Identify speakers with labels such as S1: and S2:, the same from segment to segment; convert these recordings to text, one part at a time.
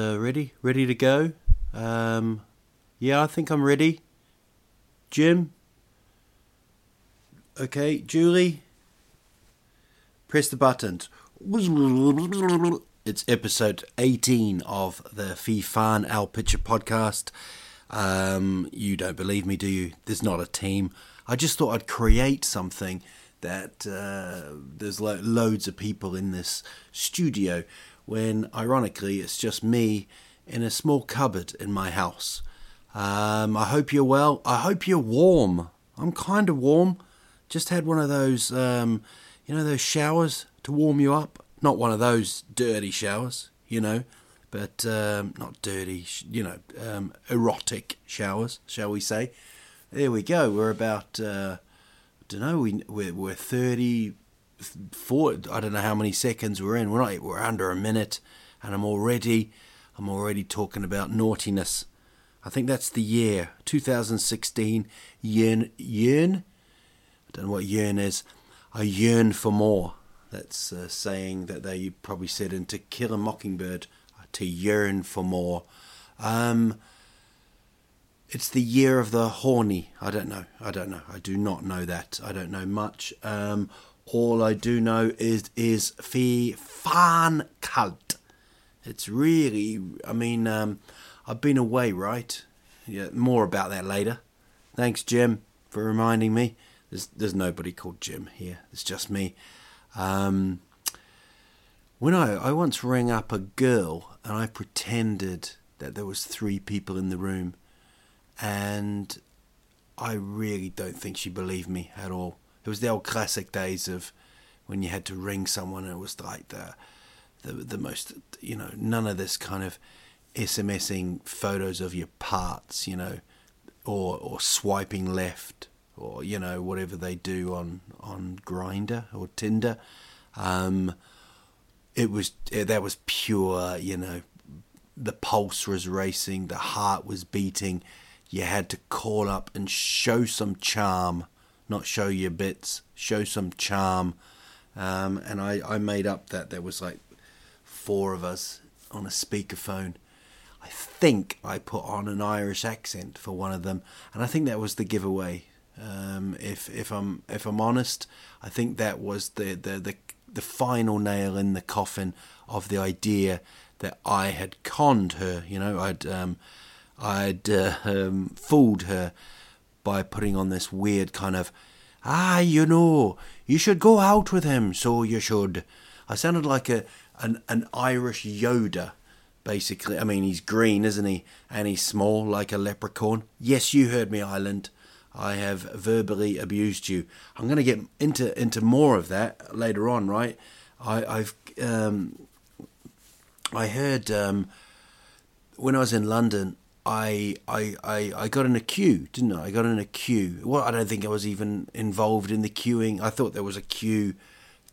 S1: Uh, ready? Ready to go? Um, yeah, I think I'm ready. Jim? Okay, Julie? Press the buttons. It's episode 18 of the Fifan Al Pitcher podcast. Um, you don't believe me, do you? There's not a team. I just thought I'd create something that uh, there's lo- loads of people in this studio when ironically it's just me in a small cupboard in my house. Um, I hope you're well. I hope you're warm. I'm kind of warm. Just had one of those, um, you know, those showers to warm you up. Not one of those dirty showers, you know, but um, not dirty, you know, um, erotic showers, shall we say. There we go. We're about, uh, I don't know, we, we're, we're 30, four, I don't know how many seconds we're in. We're not, we're under a minute, and I'm already, I'm already talking about naughtiness. I think that's the year 2016. Yearn, yearn. I don't know what yearn is. I yearn for more. That's a saying that they probably said in To Kill a Mockingbird. To yearn for more. Um, it's the year of the horny. I don't know. I don't know. I do not know that. I don't know much. Um, all I do know is is the fan cult. It's really, I mean, um, I've been away, right? Yeah, more about that later. Thanks, Jim, for reminding me. There's there's nobody called Jim here. It's just me. Um, when I I once rang up a girl and I pretended that there was three people in the room, and I really don't think she believed me at all. It was the old classic days of when you had to ring someone and it was like the the the most you know none of this kind of SMSing photos of your parts, you know, or or swiping left or you know whatever they do on on Grindr or Tinder. Um, it was that was pure, you know, the pulse was racing, the heart was beating. You had to call up and show some charm not show your bits, show some charm. Um, and I, I made up that there was like four of us on a speakerphone. I think I put on an Irish accent for one of them, and I think that was the giveaway. Um, if if I'm if I'm honest, I think that was the, the the the final nail in the coffin of the idea that I had conned her. You know, I'd um, I'd uh, um, fooled her by putting on this weird kind of, ah, you know, you should go out with him, so you should. I sounded like a an, an Irish Yoda, basically. I mean, he's green, isn't he? And he's small, like a leprechaun. Yes, you heard me, Ireland. I have verbally abused you. I'm going to get into into more of that later on, right? I, I've um, I heard um, when I was in London, I, I, I, I got in a queue, didn't I? I got in a queue. Well, I don't think I was even involved in the queuing. I thought there was a queue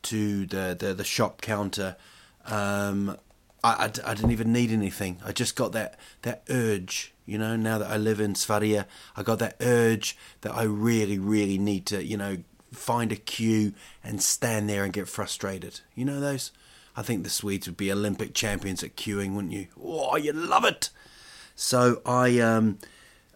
S1: to the, the, the shop counter. Um, I, I, I, didn't even need anything. I just got that, that urge, you know, now that I live in Sverige, I got that urge that I really, really need to, you know, find a queue and stand there and get frustrated. You know those? I think the Swedes would be Olympic champions at queuing, wouldn't you? Oh, you love it! So I um,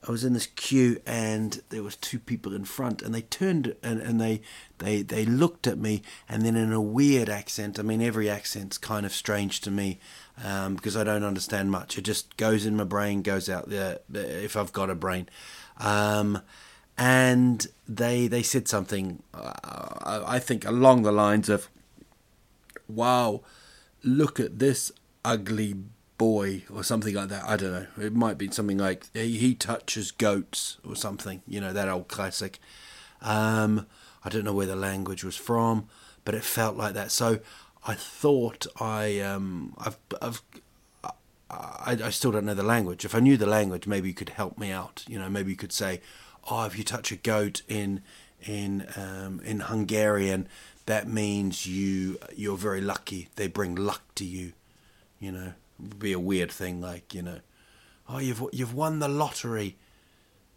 S1: I was in this queue and there was two people in front and they turned and, and they, they they looked at me and then in a weird accent. I mean every accent's kind of strange to me um, because I don't understand much. It just goes in my brain, goes out there if I've got a brain. Um, and they they said something uh, I think along the lines of, "Wow, look at this ugly boy or something like that. I don't know. It might be something like he, he touches goats or something. You know that old classic. Um, I don't know where the language was from, but it felt like that. So I thought I um I've I've I, I still don't know the language. If I knew the language, maybe you could help me out. You know, maybe you could say, "Oh, if you touch a goat in in um, in Hungarian, that means you you're very lucky. They bring luck to you." You know, It'd be a weird thing, like you know, "Oh, you've you've won the lottery."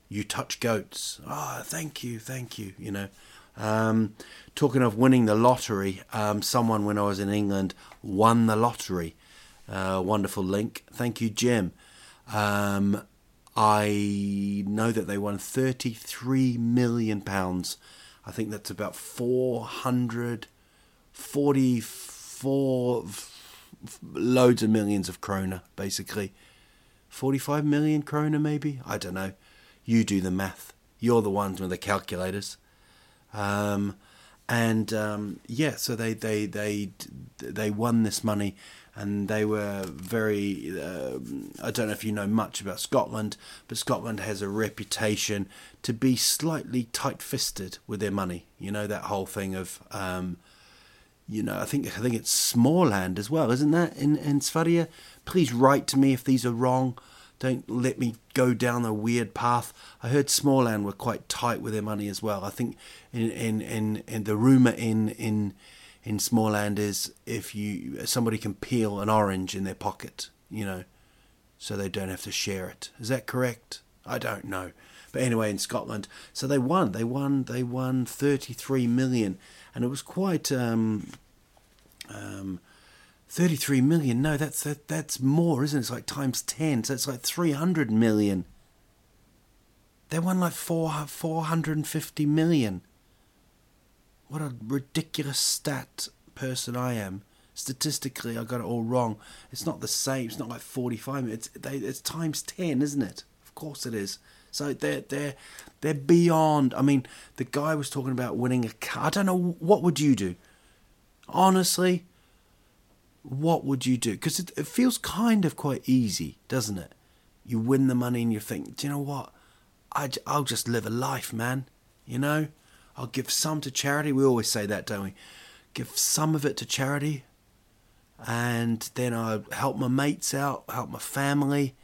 S1: You touch goats. Oh, thank you, thank you. You know, um, talking of winning the lottery, um, someone when I was in England won the lottery. Uh, wonderful link. Thank you, Jim. Um, I know that they won thirty-three million pounds. I think that's about four hundred forty-four loads of millions of krona, basically. Forty-five million krona, maybe. I don't know. You do the math. You're the ones with the calculators. Um, and um, yeah, so they they they they won this money, and they were very. Uh, I don't know if you know much about Scotland, but Scotland has a reputation to be slightly tight-fisted with their money. You know that whole thing of. Um, you know, I think I think it's Småland as well, isn't that in in Sverige? Please write to me if these are wrong. Don't let me go down a weird path. I heard Småland were quite tight with their money as well. I think in in in, in the rumor in in in Småland is if you somebody can peel an orange in their pocket, you know, so they don't have to share it. Is that correct? I don't know. But anyway, in Scotland, so they won. They won. They won thirty three million, and it was quite. Um, um, 33 million. No, that's that, that's more, isn't it? It's like times 10. So it's like 300 million. They won like four, 450 million. What a ridiculous stat person I am. Statistically, I got it all wrong. It's not the same. It's not like 45. It's they, it's times 10, isn't it? Of course it is. So they're they're they're beyond. I mean, the guy was talking about winning a car. I don't know what would you do. Honestly, what would you do? Because it, it feels kind of quite easy, doesn't it? You win the money and you think, do you know what? I, I'll just live a life, man. You know? I'll give some to charity. We always say that, don't we? Give some of it to charity. And then I'll help my mates out, help my family.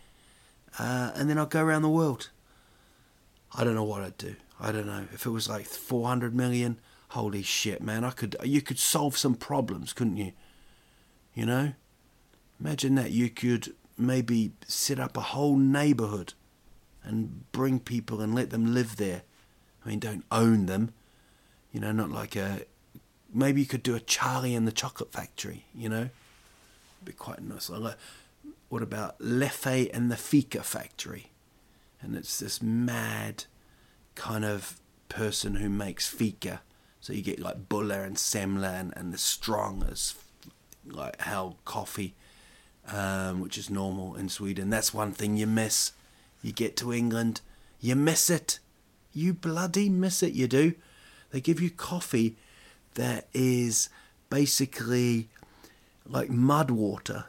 S1: Uh, and then I'll go around the world. I don't know what I'd do. I don't know. If it was like 400 million, holy shit, man. I could, you could solve some problems, couldn't you? You know? Imagine that you could maybe set up a whole neighborhood and bring people and let them live there. I mean, don't own them. You know, not like a. Maybe you could do a Charlie and the Chocolate Factory, you know? It'd be quite nice. Like, what about Leffe and the Fika Factory? And it's this mad kind of person who makes fika. So you get like Buller and Semla and, and the strong as like hell coffee, um, which is normal in Sweden. That's one thing you miss. You get to England, you miss it. You bloody miss it, you do. They give you coffee that is basically like mud water.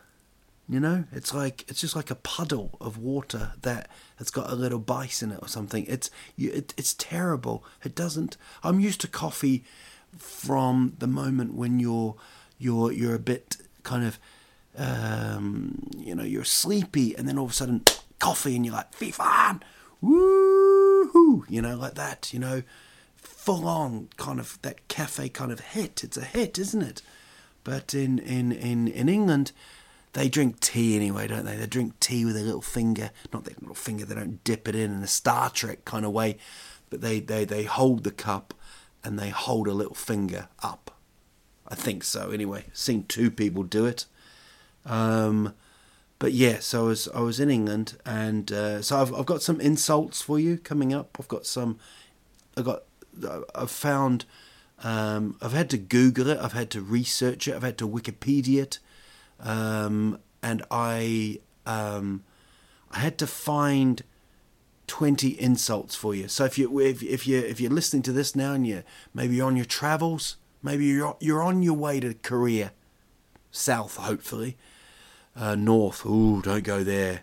S1: You know, it's like it's just like a puddle of water that has got a little bite in it or something. It's it, it's terrible. It doesn't. I'm used to coffee from the moment when you're you're you're a bit kind of um, you know you're sleepy, and then all of a sudden coffee, and you're like Fifan, woohoo, you know, like that, you know, full on kind of that cafe kind of hit. It's a hit, isn't it? But in in in in England. They drink tea anyway, don't they? They drink tea with a little finger, not their little finger. They don't dip it in in a Star Trek kind of way, but they, they, they hold the cup and they hold a little finger up I think so. Anyway, seen two people do it. Um, but yeah, so I was I was in England, and uh, so I've I've got some insults for you coming up. I've got some. I got. I've found. Um, I've had to Google it. I've had to research it. I've had to Wikipedia it, um, and I um, I had to find twenty insults for you. So if you if if you if you're listening to this now and you maybe you're on your travels, Maybe you're you're on your way to Korea, south hopefully, uh, north. Ooh, don't go there.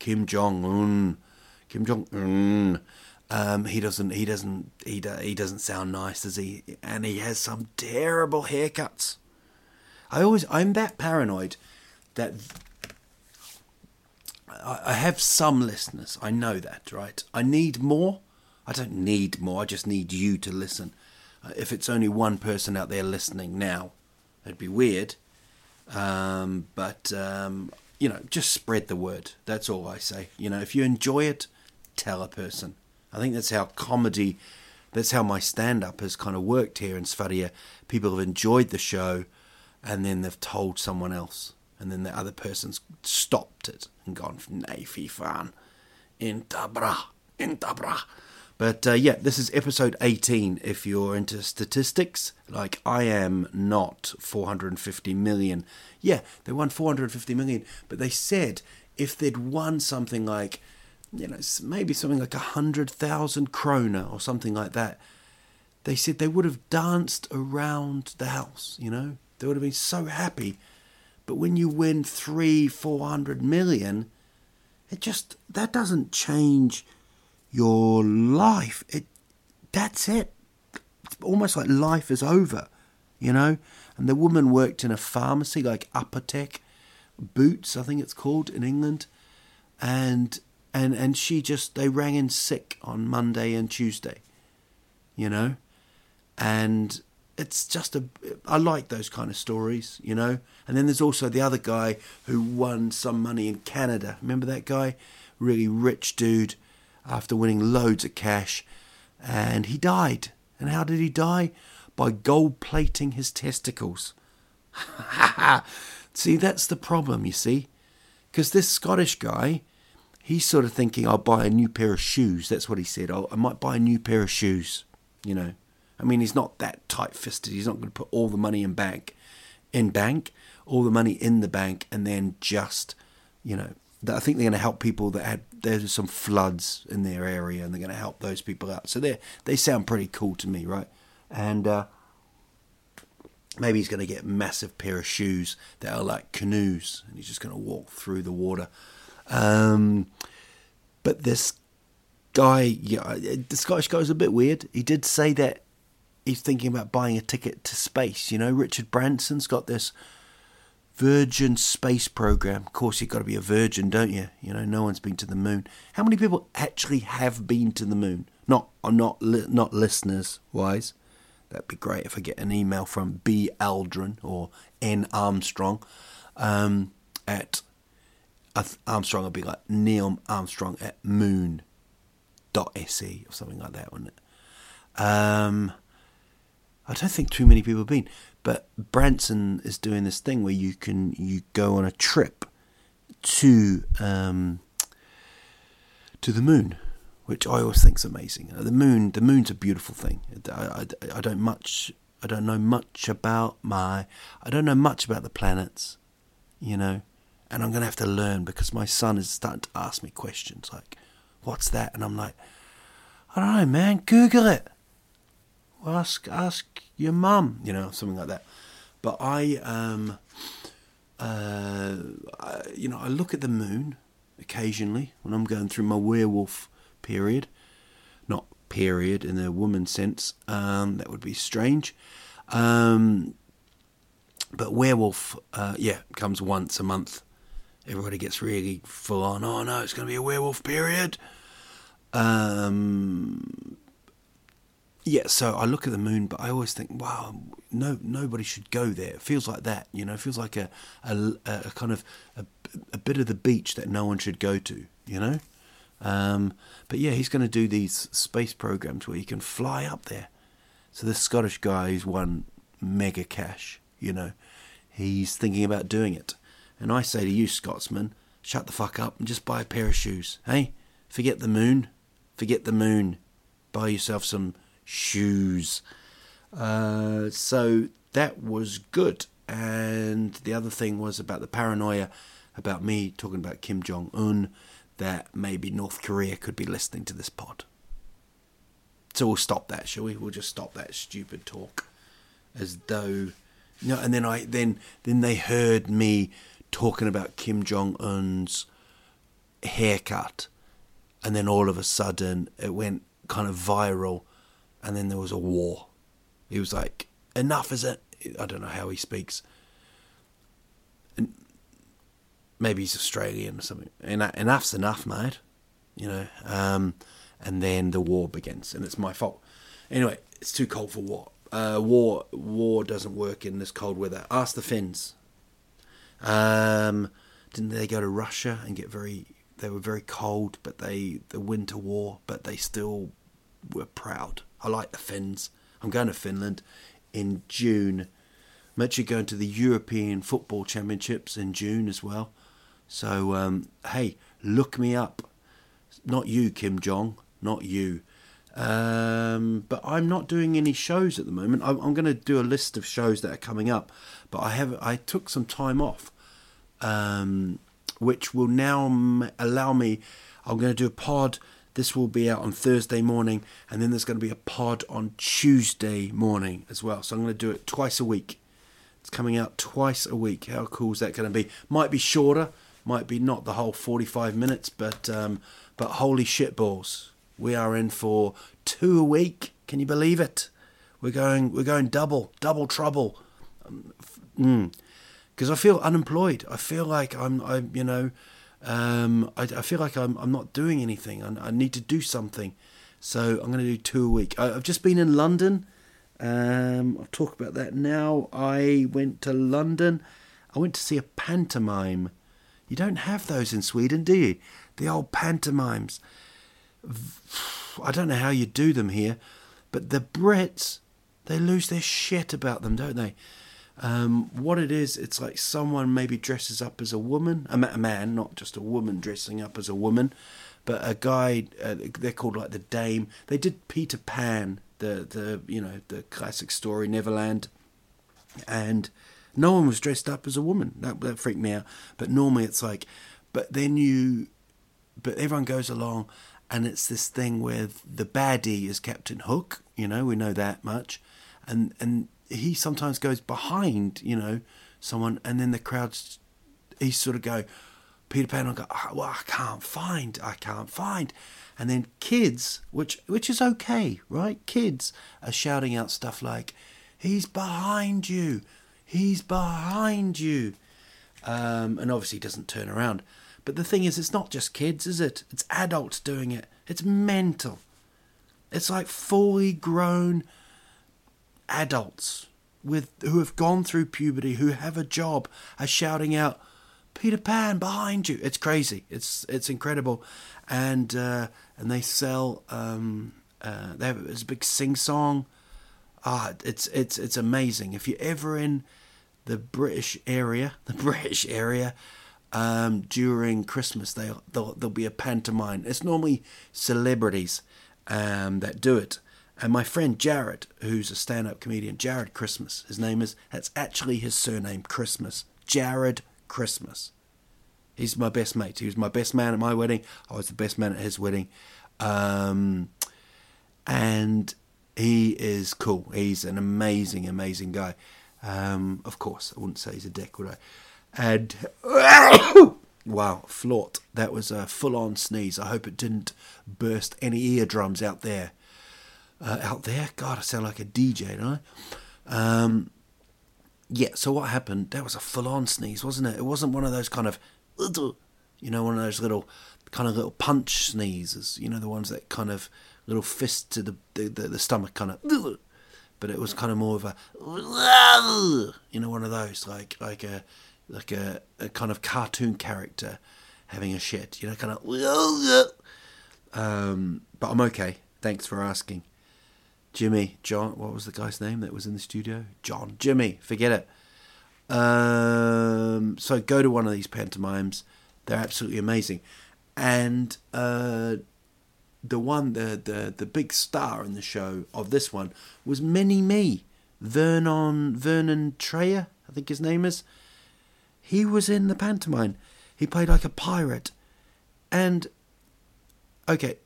S1: Kim Jong Un, Kim Jong Un. Um, he doesn't. He doesn't. He do, he doesn't sound nice, does he? And he has some terrible haircuts. I always I'm that paranoid that I, I have some listeners. I know that, right? I need more. I don't need more. I just need you to listen. Uh, if it's only one person out there listening now, it'd be weird. Um, but um, you know, just spread the word. That's all I say. You know, if you enjoy it, tell a person. I think that's how comedy, that's how my stand up has kind of worked here in Sverige. People have enjoyed the show and then they've told someone else. And then the other person's stopped it and gone, fy fan, inte bra, inte bra. But uh, yeah, this is episode 18 if you're into statistics. Like, I am not 450 million. Yeah, they won 450 million, but they said if they'd won something like, you know, maybe something like a 100,000 krona or something like that, they said they would have danced around the house, you know? They would have been so happy. But when you win three, 400 million, it just, that doesn't change your life. It that's it. It's almost like life is over, you know. And the woman worked in a pharmacy like Upper Tech Boots, I think it's called in England, and and and she just they rang in sick on Monday and Tuesday, you know, and it's just a I like those kind of stories, you know. And then there's also the other guy who won some money in Canada. Remember that guy? Really rich dude after winning loads of cash, and he died. And how did he die? By gold plating his testicles. see, that's the problem, you see. Because this Scottish guy, he's sort of thinking, I'll buy a new pair of shoes. That's what he said. I might buy a new pair of shoes, you know. I mean, he's not that tight fisted. He's not going to put all the money in bank, in bank, all the money in the bank, and then just, you know, I think they're going to help people that had there's some floods in their area, and they're going to help those people out. So they they sound pretty cool to me, right? And uh, maybe he's going to get a massive pair of shoes that are like canoes, and he's just going to walk through the water. Um, but this guy, yeah, the Scottish guy was a bit weird. He did say that he's thinking about buying a ticket to space. You know, Richard Branson's got this Virgin space program. Of course, you've got to be a virgin, don't you? You know, no one's been to the moon. How many people actually have been to the moon? Not, not, not listeners wise. That'd be great if I get an email from B Aldrin or N Armstrong um, at Armstrong. I'd be like Neil Armstrong at moon.se or something like that, wouldn't it? Um, I don't think too many people have been. But Branson is doing this thing where you can you go on a trip to um, to the moon, which I always think is amazing. Uh, the moon, the moon's a beautiful thing. I, I, I don't much, I don't know much about my, I don't know much about the planets, you know, and I'm gonna have to learn because my son is starting to ask me questions like, "What's that?" and I'm like, "I don't know, man. Google it." Well, ask ask your mum, you know, something like that. But I, um, uh, I, you know, I look at the moon occasionally when I'm going through my werewolf period. Not period in a woman sense. Um, that would be strange. Um, but werewolf, uh, yeah, comes once a month. Everybody gets really full on. Oh no, it's going to be a werewolf period. Um, yeah, so I look at the moon, but I always think, wow, no, nobody should go there. It feels like that, you know. It feels like a a, a kind of a, a, bit of the beach that no one should go to, you know. Um, but yeah, he's going to do these space programs where he can fly up there. So this Scottish guy who's won mega cash, you know, he's thinking about doing it. And I say to you, Scotsman, shut the fuck up and just buy a pair of shoes. Hey, forget the moon, forget the moon. Buy yourself some shoes. Uh, so that was good. And the other thing was about the paranoia about me talking about Kim Jong un that maybe North Korea could be listening to this pod. So we'll stop that, shall we? We'll just stop that stupid talk, as though, know. And then I then then they heard me talking about Kim Jong Un's haircut, and then all of a sudden it went kind of viral, and then there was a war. He was like, "Enough is it." I don't know how he speaks. maybe he's Australian or something. enough's enough, mate. You know. Um, and then the war begins, and it's my fault. Anyway, it's too cold for war. Uh, war war doesn't work in this cold weather. Ask the Finns. Um, didn't they go to Russia and get very? They were very cold, but they the winter war, but they still were proud. I like the Finns. I'm going to Finland in June. I'm actually going to the European Football Championships in June as well. So um, hey, look me up. Not you, Kim Jong. Not you. Um, but I'm not doing any shows at the moment. I'm, I'm going to do a list of shows that are coming up. But I have I took some time off, um, which will now allow me. I'm going to do a pod. This will be out on Thursday morning, and then there's going to be a pod on Tuesday morning as well. So I'm going to do it twice a week. It's coming out twice a week. How cool is that going to be? Might be shorter, might be not the whole 45 minutes, but um, but holy shit balls we are in for two a week. Can you believe it? We're going we're going double double trouble. Because um, mm. I feel unemployed. I feel like I'm I you know um, I, I, feel like I'm I'm not doing anything. I, I need to do something. So I'm going to do two a week. I, have just been in London. Um, I'll talk about that now. I went to London. I went to see a pantomime. You don't have those in Sweden, do you? The old pantomimes. I don't know how you do them here, but the Brits, they lose their shit about them, don't they? Um, what it is, it's like someone maybe dresses up as a woman, I mean a man, not just a woman dressing up as a woman, but a guy. Uh, they're called like the Dame. They did Peter Pan, the the you know the classic story Neverland, and no one was dressed up as a woman. That that freaked me out. But normally it's like, but then you, but everyone goes along and it's this thing where the baddie is Captain Hook. You know, we know that much, and and he sometimes goes behind, you know, someone, and then the crowds, he sort of go, Peter Pan will go, oh, well, I can't find, I can't find, and then kids, which which is okay, right? Kids are shouting out stuff like, he's behind you, he's behind you, um, and obviously doesn't turn around. But the thing is, it's not just kids, is it? It's adults doing it. It's mental. It's like fully grown adults with who have gone through puberty, who have a job, are shouting out, "Peter Pan behind you!" It's crazy. It's it's incredible, and uh, and they sell. Um, uh, they have a big sing song. Ah, it's it's it's amazing. If you're ever in the British area, the British area, um, during Christmas. They there'll, there'll, be a pantomime. It's normally celebrities um, that do it. And my friend Jared, who's a stand-up comedian, Jared Christmas, his name is. That's actually his surname, Christmas. Jared Christmas. He's my best mate. He was my best man at my wedding. I was the best man at his wedding. Um, and he is cool. He's an amazing, amazing guy. Um, of course, I wouldn't say he's a dick, would I? And wow, Flort, that was a full on sneeze. I hope it didn't burst any eardrums out there. Uh, out there? God, I sound like a DJ, don't I? Um, yeah, so what happened? That was a full on sneeze, wasn't it? It wasn't one of those kind of, you know, one of those little, kind of little punch sneezes, you know, the ones that kind of little fist to the, the, the, the stomach kind of, but it was kind of more of a, you know, one of those, like, like a, like a, a kind of cartoon character having a shit, you know, kind of. Um, but I'm okay. Thanks for asking. Jimmy, John, what was the guy's name that was in the studio? John, Jimmy, forget it. Um, so go to one of these pantomimes. They're absolutely amazing. And uh, the one, the, the, the big star in the show of this one was Mini Me. Vernon, Vernon Troyer, I think his name is. He was in the pantomime. He played like a pirate. And, okay,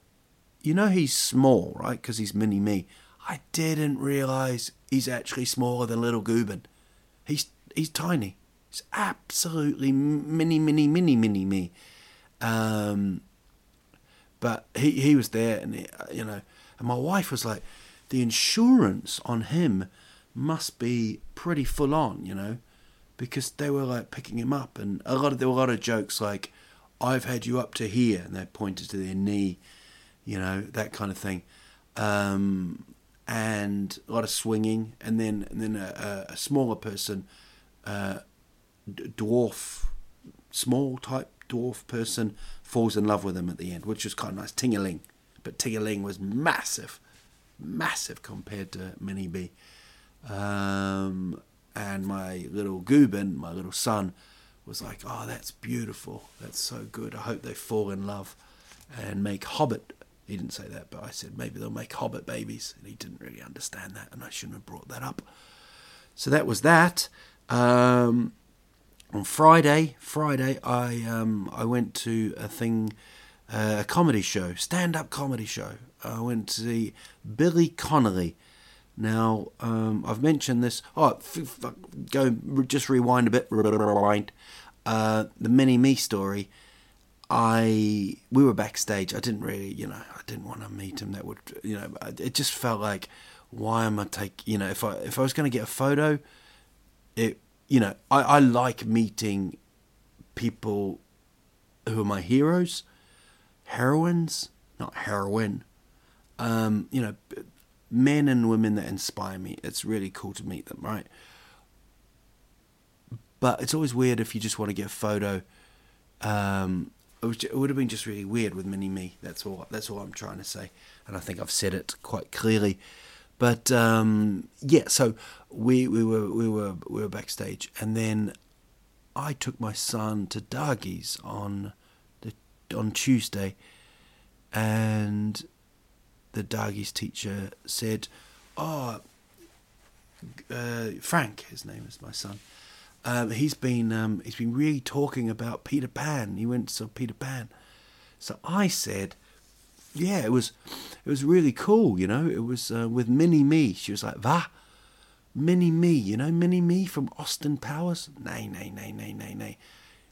S1: you know he's small, right? Because he's mini me. I didn't realise he's actually smaller than Little Guben. He's he's tiny. He's absolutely mini, mini, mini, mini me. Um, but he he was there, and he, you know, and my wife was like, the insurance on him must be pretty full on, you know because they were like picking him up, and a lot of there were a lot of jokes like, "I've had you up to here," and they pointed to their knee, you know, that kind of thing, um, and a lot of swinging, and then and then a, a smaller person, uh, dwarf, small type dwarf person falls in love with him at the end, which was kind of nice. Tingaling, but Tingaling was massive, massive compared to Mini Me. Um, and my little Goobin, my little son, was like, "Oh, that's beautiful. That's so good. I hope they fall in love and make Hobbit." He didn't say that, but I said maybe they'll make Hobbit babies, and he didn't really understand that, and I shouldn't have brought that up. So that was that. Um, on Friday, Friday, I um, I went to a thing, uh, a comedy show, stand up comedy show. I went to see Billy Connolly now, um, I've mentioned this. Oh, f- f- go just rewind a bit. Rewind. Uh, the mini me story. I we were backstage. I didn't really, you know, I didn't want to meet him. That would, you know, it just felt like, why am I take? You know, if I if I was going to get a photo, it, you know, I I like meeting people who are my heroes, heroines, not heroine. Um, you know, men and women that inspire me. It's really cool to meet them, right? But it's always weird if you just want to get a photo. Um, it would have been just really weird with Mini Me. That's all. That's all I'm trying to say, and I think I've said it quite clearly. But um, yeah, so we we were we were we were backstage, and then I took my son to Dargie's on the on Tuesday, and the Dargie's teacher said, "Oh, uh, Frank, his name is my son. Um, he's been um, he's been really talking about Peter Pan. He went to Peter Pan." So I said, "Yeah, it was it was really cool. You know, it was uh, with Mini Me." She was like, "Va." Mini Me, you know, Mini Me from Austin Powers? Nay, nay, nay, nay, nay, nay.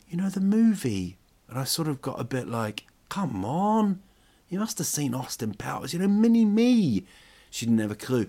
S1: You know, the movie. And I sort of got a bit like, come on. You must have seen Austin Powers, you know, Mini Me. She didn't have a clue.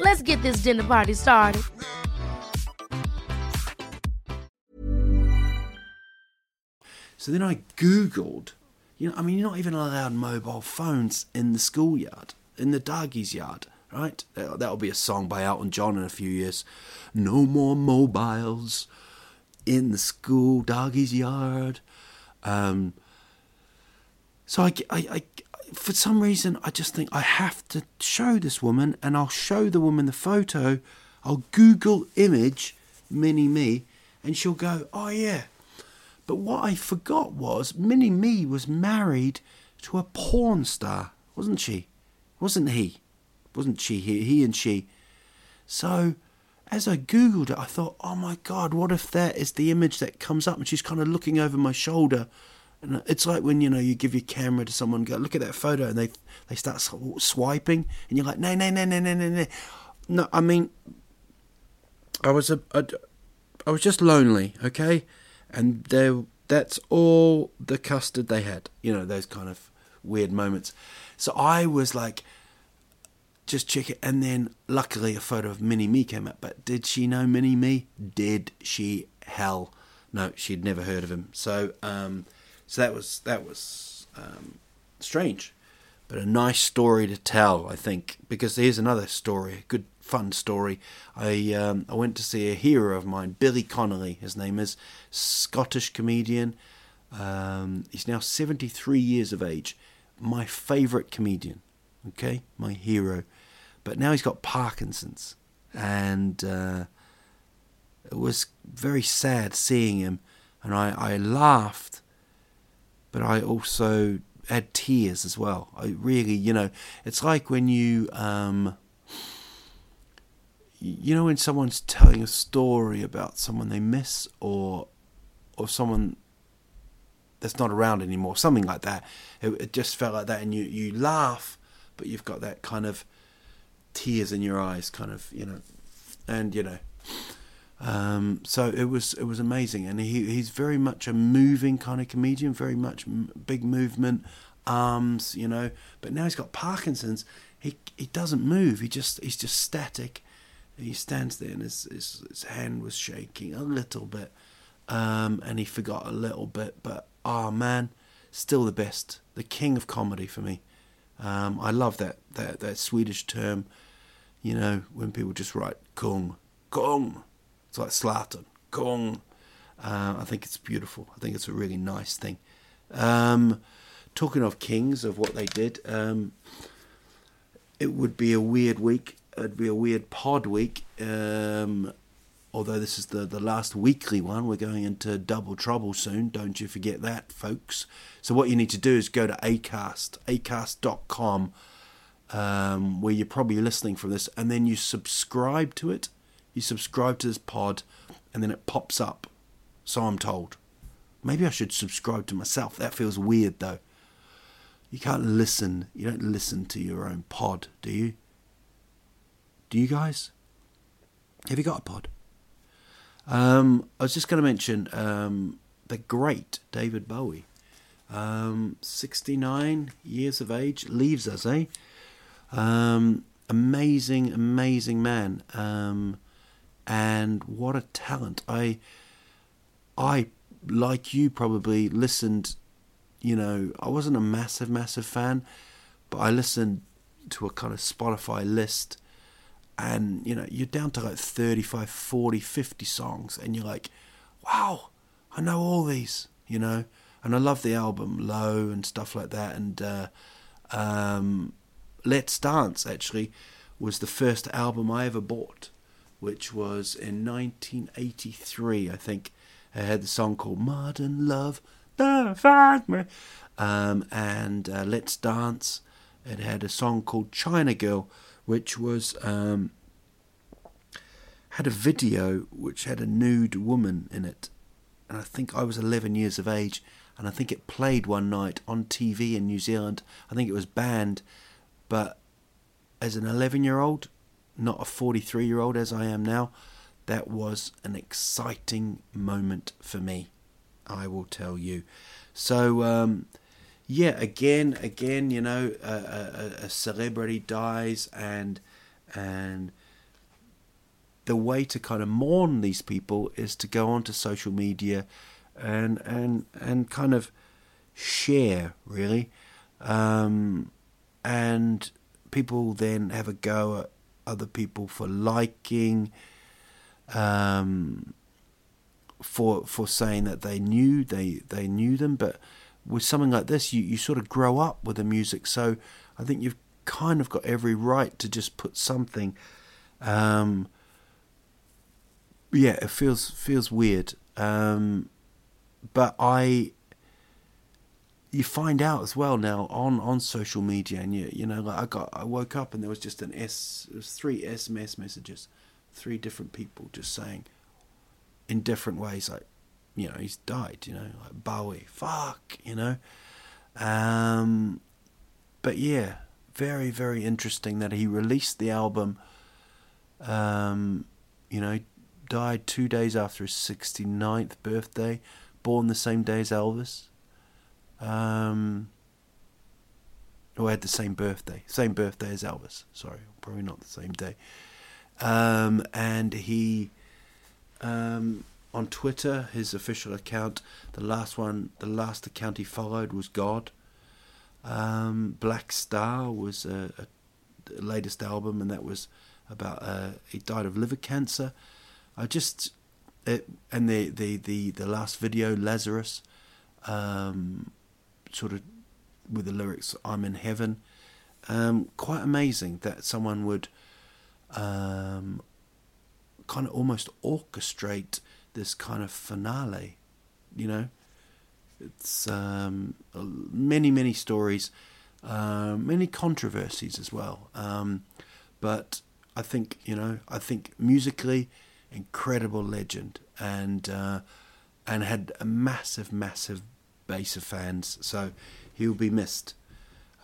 S2: Let's get this dinner party started.
S1: So then I Googled, you know, I mean, you're not even allowed mobile phones in the schoolyard, in the doggies' yard, right? That'll be a song by Elton John in a few years. No more mobiles in the school doggies' yard. Um, so I, I, I, for some reason, I just think I have to show this woman, and I'll show the woman the photo. I'll Google image Mini Me, and she'll go, "Oh yeah." But what I forgot was Mini Me was married to a porn star, wasn't she? Wasn't he? Wasn't she? He, he and she. So, as I googled it, I thought, "Oh my God, what if that is the image that comes up?" And she's kind of looking over my shoulder and it's like when you know you give your camera to someone, go look at that photo, and they they start swiping, and you're like, no, no, no, no, no, no, no. No, I mean, I was a, a I was just lonely, okay, and there that's all the custard they had. You know those kind of weird moments. So I was like, just check it, and then luckily a photo of Mini Me came up. But did she know Mini Me? Did she? Hell, no, she'd never heard of him. So um, so that was that was um, strange. but a nice story to tell, I think, because here's another story, a good fun story. I um, I went to see a hero of mine, Billy Connolly. His name is Scottish comedian. Um, he's now 73 years of age. My favourite comedian. Okay, my hero. But now he's got Parkinson's, and uh, it was very sad seeing him. And I, I laughed, but I also had tears as well. I really, you know, it's like when you, um, you know, when someone's telling a story about someone they miss, or, or someone that's not around anymore, something like that. It, it just felt like that, and you you laugh, but you've got that kind of tears in your eyes, kind of, you know, and you know. Um, so it was it was amazing, and he he's very much a moving kind of comedian, very much m- big movement, arms, you know. But now he's got Parkinson's. He he doesn't move. He just he's just static. He stands there, and his his, his hand was shaking a little bit, um, and he forgot a little bit. But oh man, still the best, the king of comedy for me. Um, I love that that that Swedish term. You know, when people just write kung, kung it's like Zlatan, Gong. Uh, I think it's beautiful. I think it's a really nice thing. Um, talking of kings, of what they did, um, it would be a weird week. It'd be a weird pod week. Um, although this is the, the last weekly one, we're going into double trouble soon. Don't you forget that, folks. So, what you need to do is go to ACAST, acast.com, um, where you're probably listening from this, and then you subscribe to it you subscribe to this pod, and then it pops up. So I'm told. Maybe I should subscribe to myself. That feels weird though. You can't listen. You don't listen to your own pod, do you? Do you guys? Have you got a pod? Um, I was just going to mention um, the great David Bowie. Um, 69 years of age, leaves us, eh? Um, amazing, amazing man. And what a talent! I, I like you probably listened. You know, I wasn't a massive, massive fan, but I listened to a kind of Spotify list, and you know, you're down to like 35, 40, 50 songs, and you're like, wow, I know all these, you know, and I love the album Low and stuff like that, and uh, um, Let's Dance actually was the first album I ever bought which was in 1983, I think. It had the song called Modern Love, Me, um, and uh, Let's Dance. It had a song called China Girl, which was um, had a video which had a nude woman in it, and I think I was 11 years of age, and I think it played one night on TV in New Zealand. I think it was banned, but as an 11 year old, not a 43 year old as I am now, that was an exciting moment for me. I will tell you. So, um, yeah, again, again, you know, a, a, a celebrity dies, and and the way to kind of mourn these people is to go onto social media and and and kind of share really um, and people then have a go at other people for liking, um, for for saying that they knew they they knew them. But with something like this, you you sort of grow up with the music, so I think you've kind of got every right to just put something. Um, yeah, it feels feels weird, um, but I you find out as well now on, on social media, and you you know like I got I woke up and there was just an S, was three SMS messages, three different people just saying, in different ways like, you know he's died, you know like Bowie, fuck, you know, um, but yeah, very very interesting that he released the album, um, you know, died two days after his 69th birthday, born the same day as Elvis um, who had the same birthday, same birthday as Elvis. Sorry, probably not the same day. Um, and he, um, on Twitter, his official account, the last one, the last account he followed was God. Um, Blackstar was a, a, latest album, and that was about uh, he died of liver cancer. I just it, and the, the the the last video Lazarus, um, sort of with the lyrics "I'm in heaven." Um, quite amazing that someone would um, kind of almost orchestrate this kind of finale. You know, it's um, many many stories, uh, many controversies as well. Um, but I think you know, I think musically, incredible legend, and uh, and had a massive, massive base of fans. So he will be missed.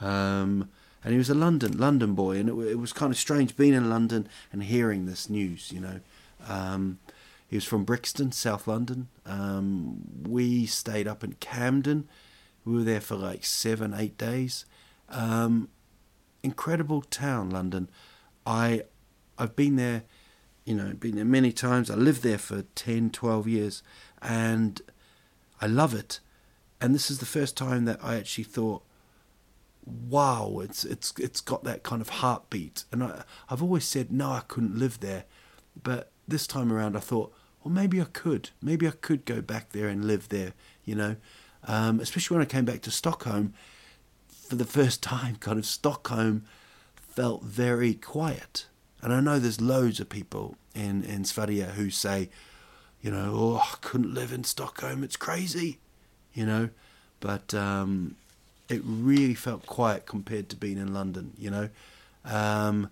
S1: Um, and he was a London London boy, and it, it, was kind of strange being in London and hearing this news. You know, um, he was from Brixton, South London. Um, we stayed up in Camden. We were there for like seven, eight days. Um, incredible town, London. I, I've been there, you know, been there many times. I lived there for 10, 12 years, and I love it. And this is the first time that I actually thought, wow, it's it's it's got that kind of heartbeat. And I, I've always said no, I couldn't live there, but this time around I thought, well, maybe I could. Maybe I could go back there and live there. You know, um, especially when I came back to Stockholm for the first time. Kind of Stockholm felt very quiet, and I know there's loads of people in in Sverige who say, you know, oh, I couldn't live in Stockholm. It's crazy. You know, but um, it really felt quiet compared to being in London, you know. Um,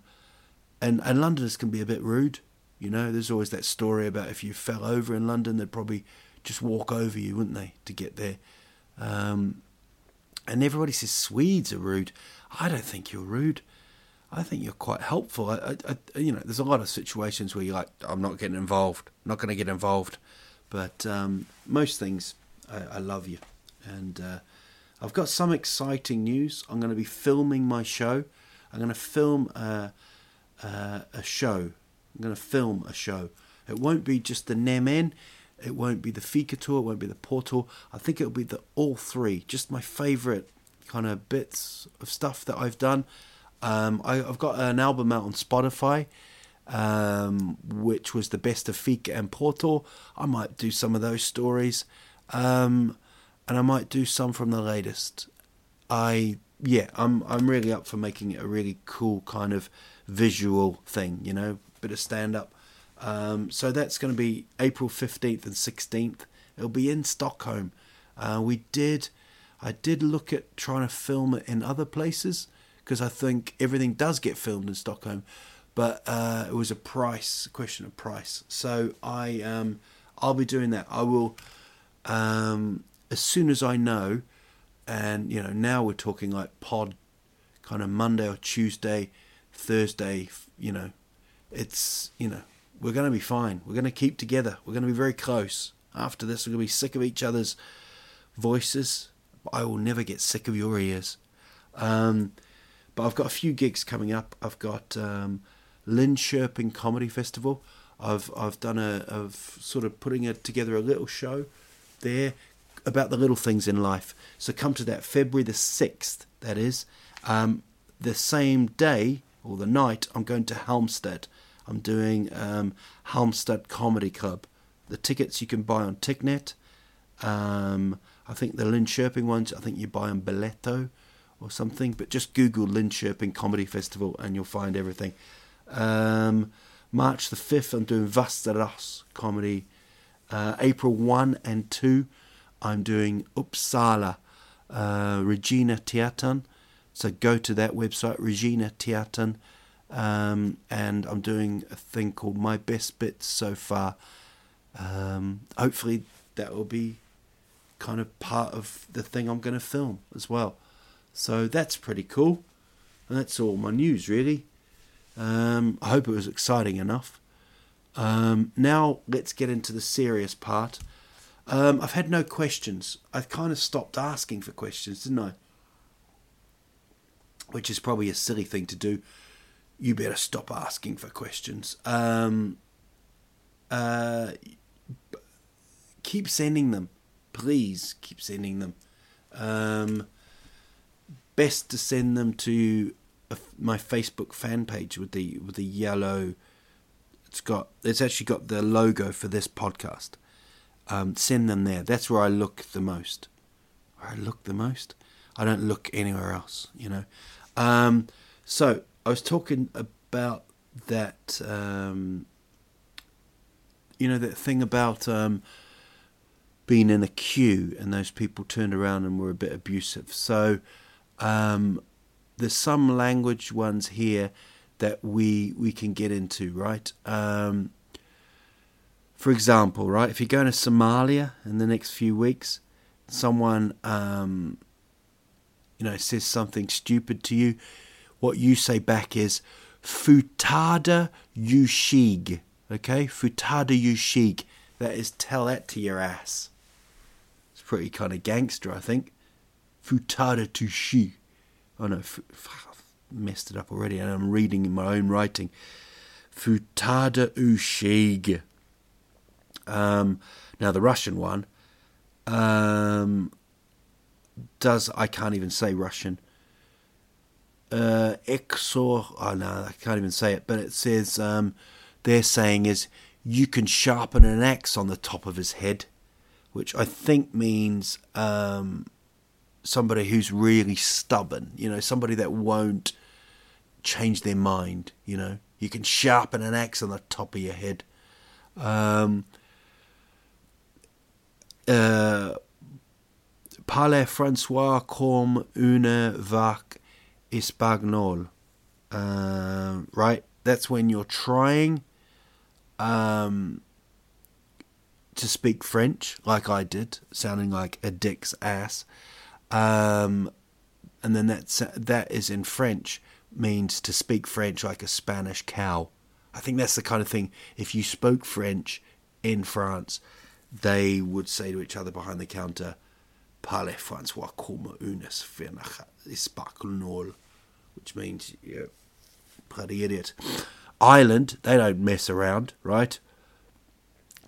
S1: and and Londoners can be a bit rude, you know. There's always that story about if you fell over in London, they'd probably just walk over you, wouldn't they, to get there? Um, and everybody says Swedes are rude. I don't think you're rude. I think you're quite helpful. I, I, I, you know, there's a lot of situations where you're like, I'm not getting involved, I'm not going to get involved. But um, most things, I, I, love you, and uh, I've got some exciting news. I'm going to be filming my show. I'm going to film a, a, a show. I'm going to film a show. It won't be just the Nemen. It won't be the Fika tour. It won't be the Portal. I think it'll be the all three. Just my favourite kind of bits of stuff that I've done. Um, I, have got an album out on Spotify, um, which was the best of Fika and Portal. I might do some of those stories. Um, and I might do some from the latest. I yeah, I'm I'm really up for making it a really cool kind of visual thing, you know, bit of stand up. Um, so that's going to be April 15th and 16th. It'll be in Stockholm. Uh, we did, I did look at trying to film it in other places because I think everything does get filmed in Stockholm, but uh, it was a price a question of price. So I um, I'll be doing that. I will um, as soon as I know, and you know, now we're talking like pod kind of Monday or Tuesday, Thursday, you know, it's, you know, we're going to be fine. We're going to keep together. We're going to be very close. After this, we're going to be sick of each other's voices. I will never get sick of your ears. Um, but I've got a few gigs coming up. I've got um, Linköping Comedy Festival. I've I've done a of sort of putting a, together a little show there about the little things in life. So come to that February the 6th, that is. Um, the same day or the night, I'm going to Halmstad. I'm doing um, Halmstad Comedy Club. The tickets you can buy on Ticnet. Um, I think the Linköping ones, I think you buy on Billetto or something. But just Google Linköping Comedy Festival and you'll find everything. Um, March the 5th, I'm doing Västerås Comedy. Uh, April 1 and 2, I'm doing Uppsala uh, Regina Teatern. So go to that website, Regina Teatern, um, and I'm doing a thing called My Best Bits So Far. Um, hopefully, that will be kind of part of the thing I'm going to film as well. So that's pretty cool. And that's all my news, really. Um, I hope it was exciting enough. Um, now, let's get into the serious part. Um, I've had no questions. I've kind of stopped asking for questions, didn't I? Which is probably a silly thing to do. You better stop asking for questions. Um, uh, keep sending them. Please keep sending them. Um, best to send them to my Facebook fan page with the with the yellow. It's got it's actually got the logo for this podcast. Um, send them there. That's where I look the most. Where I look the most. I don't look anywhere else. You know. Um, so I was talking about that. Um, you know that thing about um, being in a queue and those people turned around and were a bit abusive. So um, there's some language ones here that we we can get into, right? Um, for example, right, if you're going to Somalia in the next few weeks, someone um, you know says something stupid to you, what you say back is "futada yushig." Okay, futada yushig. That is tell that to your ass It's pretty kind of gangster, I think. Futada Tushi. Oh no, f- messed it up already, and I'm reading in my own writing. Futada Ushig. Um, now the Russian one um, does I can't even say Russian. Uh, Exor, oh no, I can't even say it, but it says um, they're saying is you can sharpen an axe on the top of his head which I think means um, somebody who's really stubborn, you know, somebody that won't change their mind, you know. You can sharpen an axe on the top of your head. Um, uh, parle François comme une vac espagnole. Uh, right? That's when you're trying um, to speak French like I did, sounding like a dick's ass. Um, and then that's that is in French means to speak French like a Spanish cow. I think that's the kind of thing. If you spoke French in France, they would say to each other behind the counter, "Parle François comme une espagnol," which means you know, bloody idiot. Ireland, they don't mess around, right?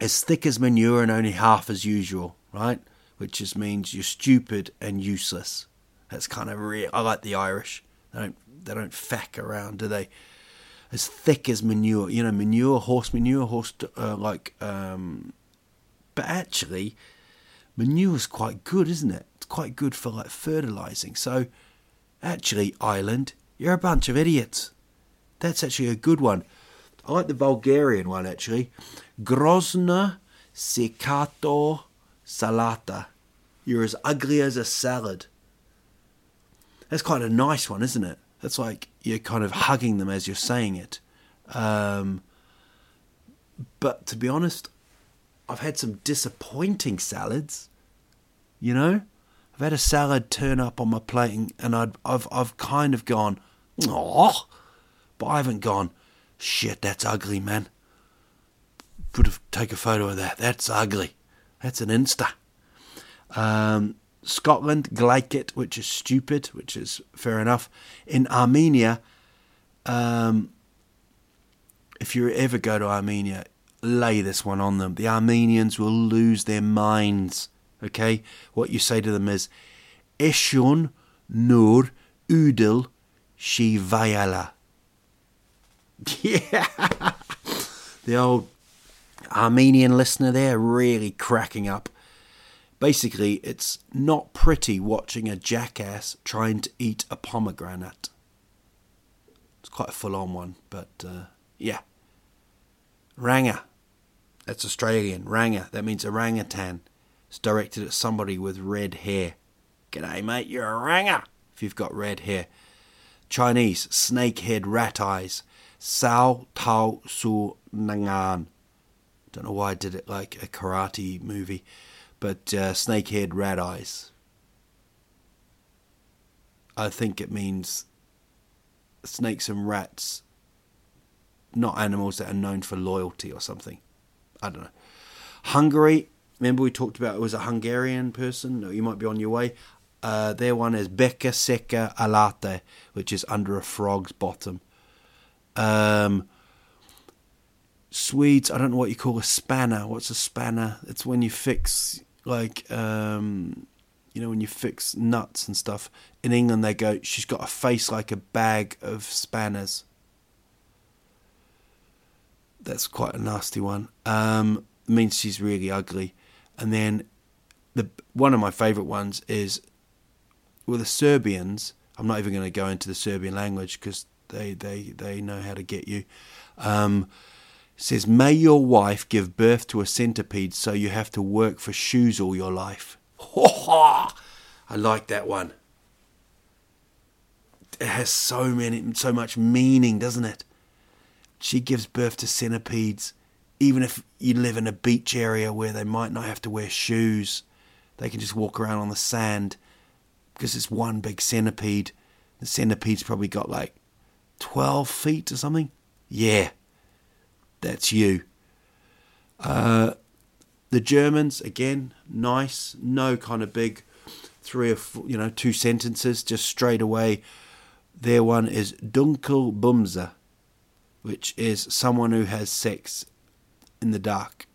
S1: as thick as manure and only half as usual, right? Which just means you're stupid and useless. That's kind of real. I like the Irish. They don't they don't feck around, do they? As thick as manure, you know, manure, horse manure, horse uh, like. Um, but actually, manure is quite good, isn't it? It's quite good for like fertilizing. So, actually, Ireland, you're a bunch of idiots. That's actually a good one. I like the Bulgarian one actually. Grozna secato salata. You're as ugly as a salad. That's quite a nice one, isn't it? That's like you're kind of hugging them as you're saying it. Um, but to be honest, I've had some disappointing salads. You know, I've had a salad turn up on my plate and i have I've kind of gone, oh, but I haven't gone, Shit, that's ugly, man. Put a, take a photo of that. That's ugly. That's an Insta. Um, Scotland, Glaikit, which is stupid, which is fair enough. In Armenia, um, if you ever go to Armenia, lay this one on them. The Armenians will lose their minds. Okay? What you say to them is, Eshun nur udel shivayala. Yeah. the old Armenian listener there really cracking up. Basically, it's not pretty watching a jackass trying to eat a pomegranate. It's quite a full on one, but uh, yeah. Ranga. That's Australian. Ranga. That means orangutan. It's directed at somebody with red hair. G'day, mate. You're a ranga if you've got red hair. Chinese. Snakehead rat eyes. Sao Tao Su Nangan. Don't know why I did it like a karate movie, but uh, snakehead rat eyes. I think it means snakes and rats, not animals that are known for loyalty or something. I don't know. Hungary, remember we talked about it was a Hungarian person? You might be on your way. Uh, their one is Beka Seka Alate, which is under a frog's bottom. Um, Swedes, I don't know what you call a spanner. What's a spanner? It's when you fix like um, you know, when you fix nuts and stuff. In England, they go, she's got a face like a bag of spanners. That's quite a nasty one. Um, means she's really ugly. And then the one of my favourite ones is well, the Serbians. I'm not even going to go into the Serbian language because they, they, they know how to get you. Um, says, May your wife give birth to a centipede so you have to work for shoes all your life. I like that one. It has so many, so much meaning, doesn't it? She gives birth to centipedes, even if you live in a beach area where they might not have to wear shoes. They can just walk around on the sand because it's one big centipede. The centipede's probably got like 12 feet or something. Yeah, that's you. Uh, the Germans, again, nice, no kind of big three or four, you know, two sentences, just straight away. Their one is Dunkelbumser, which is someone who has sex in the dark.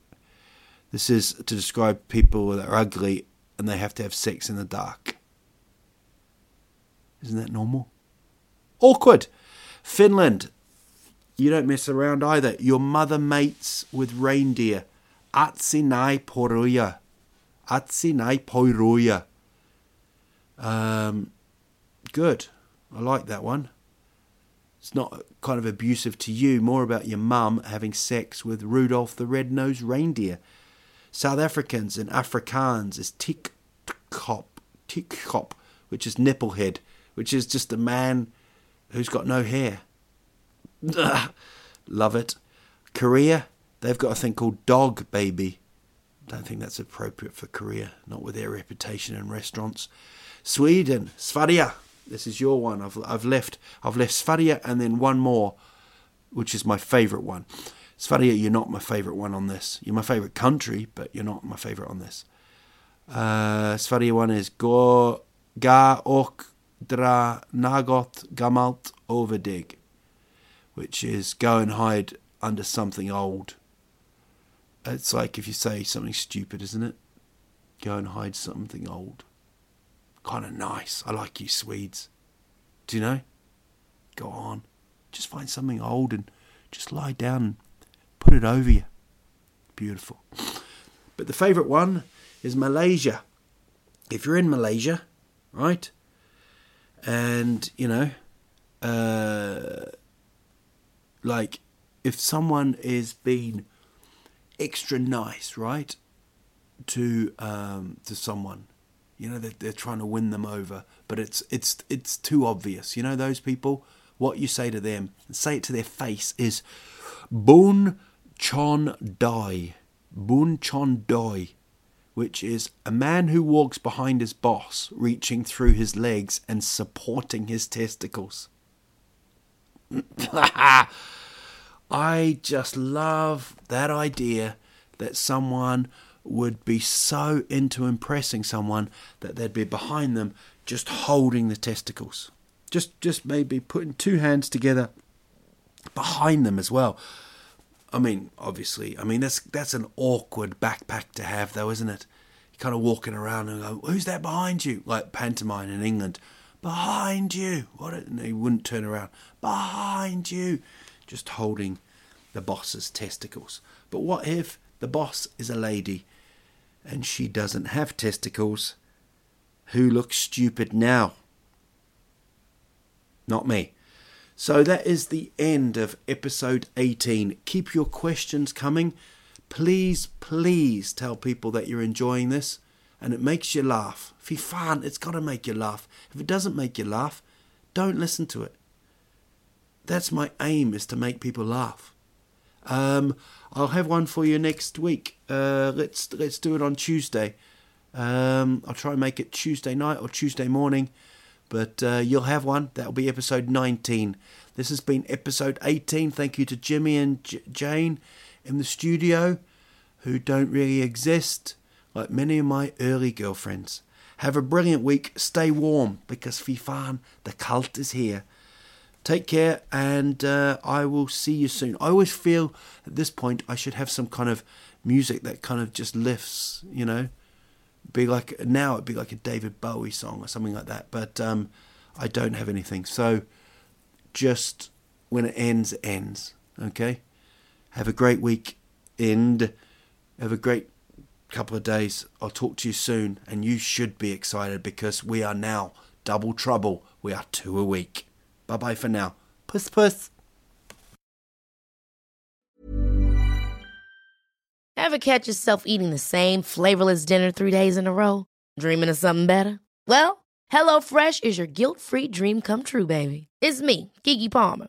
S1: This is to describe people that are ugly and they have to have sex in the dark. Isn't that normal? Awkward. Finland. You don't mess around either. Your mother mates with reindeer. Atsinai poruja. Atsinai poruja. Um, good. I like that one. It's not kind of abusive to you, more about your mum having sex with Rudolph the red-nosed reindeer. South Africans and Afrikaans is tikkop, tikkop, which is nipplehead, which is just a man who's got no hair. Love it. Korea, they've got a thing called dog baby. Don't think that's appropriate for Korea, not with their reputation in restaurants. Sweden, Sverige. This is your one. I've I've left I've left Sverige and then one more, which is my favourite one. Sverige, you're not my favourite one on this. You're my favourite country, but you're not my favourite on this. Uh, one is Go Ga och dra nagot gamalt overdig, which is go and hide under something old. It's like if you say something stupid, isn't it? Go and hide something old. Kind of nice. I like you, Swedes. Do you know? Go on. Just find something old and just lie down and put it over you. Beautiful. But the favourite one is Malaysia. If you're in Malaysia, right, and you know, uh, like if someone is being extra nice, right, to um, to someone, you know, they're, they're trying to win them over, but it's it's it's too obvious. You know, those people. What you say to them, say it to their face, is "Bun Chon Doi." Bun Chon Doi which is a man who walks behind his boss, reaching through his legs and supporting his testicles. I just love that idea that someone would be so into impressing someone that they'd be behind them just holding the testicles. Just just maybe putting two hands together behind them as well. I mean, obviously, I mean that's that's an awkward backpack to have, though, isn't it? You're kind of walking around and go, "Who's that behind you?" Like pantomime in England, behind you. What? And he wouldn't turn around. Behind you, just holding the boss's testicles. But what if the boss is a lady and she doesn't have testicles? Who looks stupid now? Not me. So that is the end of episode 18. Keep your questions coming. Please, please tell people that you're enjoying this and it makes you laugh. You fun, it's got to make you laugh. If it doesn't make you laugh, don't listen to it. That's my aim is to make people laugh. Um, I'll have one for you next week. Uh, let's let's do it on Tuesday. Um, I'll try and make it Tuesday night or Tuesday morning. But uh, you'll have one. That'll be episode 19. This has been episode 18. Thank you to Jimmy and J- Jane in the studio, who don't really exist, like many of my early girlfriends. Have a brilliant week. Stay warm because Fifan, the cult is here. Take care, and uh, I will see you soon. I always feel at this point I should have some kind of music that kind of just lifts, you know, Be like now it'd be like a David Bowie song or something like that. But um, I don't have anything. So just when it ends, it ends. Okay. Have a great week and have a great couple of days. I'll talk to you soon, and you should be excited because we are now double trouble. We are two a week. Bye bye for now. Puss puss.
S2: Ever catch yourself eating the same flavorless dinner three days in a row? Dreaming of something better? Well, HelloFresh is your guilt free dream come true, baby. It's me, Keke Palmer.